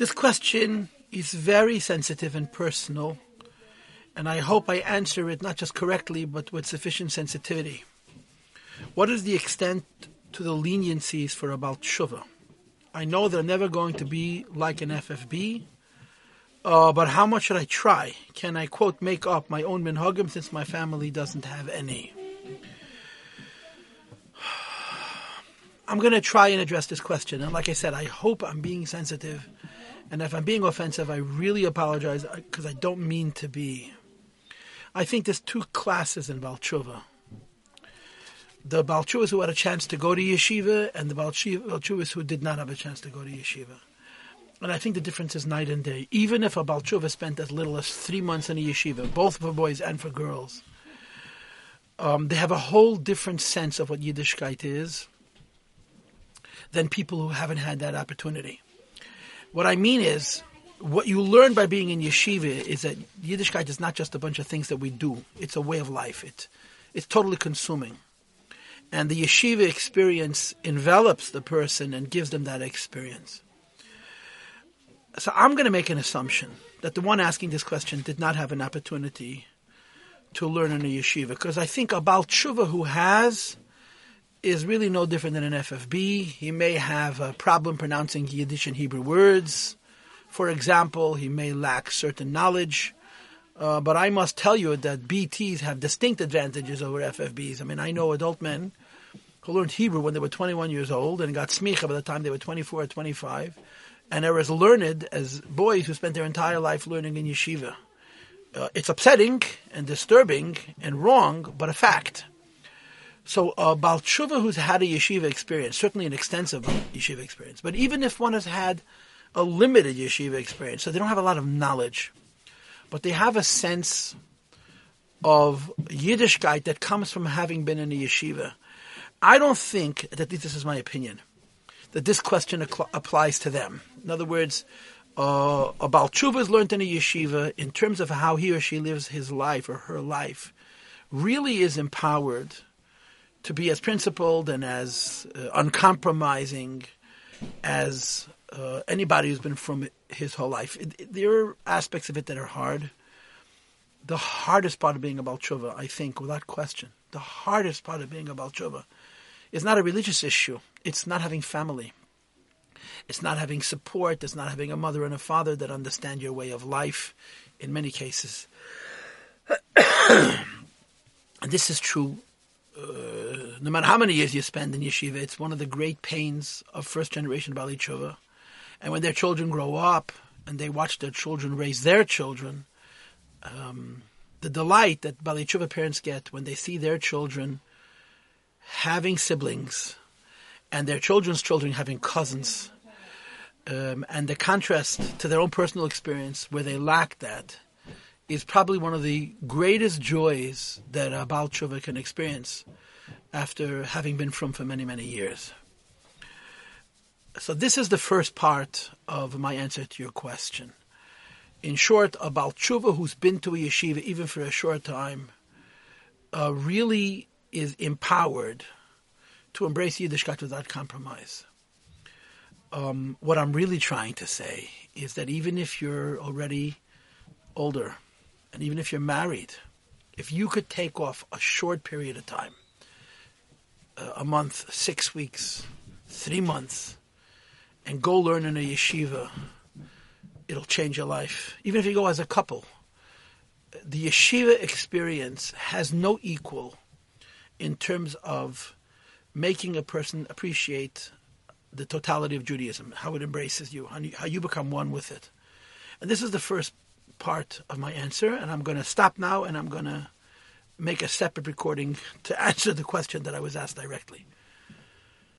This question is very sensitive and personal, and I hope I answer it not just correctly, but with sufficient sensitivity. What is the extent to the leniencies for Ba'alei Teshuva? I know they're never going to be like an FFB, uh, but how much should I try? Can I, quote, make up my own minhagim since my family doesn't have any? I'm going to try and address this question. And like I said, I hope I'm being sensitive. And if I'm being offensive, I really apologize because I don't mean to be. I think there's two classes in Balchuva. The Balchuvas who had a chance to go to yeshiva and the Balchuvas who did not have a chance to go to yeshiva. And I think the difference is night and day. Even if a Balchuva spent as little as three months in a yeshiva, both for boys and for girls, um, they have a whole different sense of what Yiddishkeit is than people who haven't had that opportunity. What I mean is, what you learn by being in yeshiva is that Yiddishkeit is not just a bunch of things that we do. It's a way of life. It, it's totally consuming. And the yeshiva experience envelops the person and gives them that experience. So I'm going to make an assumption that the one asking this question did not have an opportunity to learn in a yeshiva, because I think a Baal Tshuva who has is really no different than an FFB. He may have a problem pronouncing Yiddish and Hebrew words. For example, he may lack certain knowledge. Uh, but I must tell you that BTs have distinct advantages over FFBs. I mean, I know adult men who learned Hebrew when they were 21 years old and got smicha by the time they were 24 or 25, and are as learned as boys who spent their entire life learning in yeshiva. Uh, it's upsetting and disturbing and wrong, but a fact. So a uh, Baal Tshuva who's had a yeshiva experience, certainly an extensive yeshiva experience, but even if one has had a limited yeshiva experience, so they don't have a lot of knowledge, but they have a sense of Yiddishkeit that comes from having been in a yeshiva. I don't think that this is my opinion that this question applies to them. In other words, uh, a Baal Tshuva is learned in a yeshiva in terms of how he or she lives his life or her life, really is empowered to be as principled and as uh, uncompromising as uh, anybody who's been frum his whole life. It, it, there are aspects of it that are hard. The hardest part of being a Balchuva, I think, without question, the hardest part of being a Balchuva is not a religious issue. It's not having family. It's not having support. It's not having a mother and a father that understand your way of life in many cases. and this is true uh, no matter how many years you spend in yeshiva, it's one of the great pains of first generation Ba'alei Teshuva. And when their children grow up and they watch their children raise their children, um, the delight that Ba'alei Teshuva parents get when they see their children having siblings and their children's children having cousins, um, and the contrast to their own personal experience where they lack that is probably one of the greatest joys that a Baal Tshuva can experience after having been frum for many, many years. So this is the first part of my answer to your question. In short, a Baal who's been to a yeshiva even for a short time uh, really is empowered to embrace Yiddishkeit without compromise. Um, what I'm really trying to say is that even if you're already older, and even if you're married, if you could take off a short period of time, a month, six weeks, three months, and go learn in a yeshiva, it'll change your life. Even if you go as a couple, the yeshiva experience has no equal in terms of making a person appreciate the totality of Judaism, how it embraces you, how you become one with it. And this is the first part of my answer, and I'm going to stop now and I'm going to make a separate recording to answer the question that I was asked directly.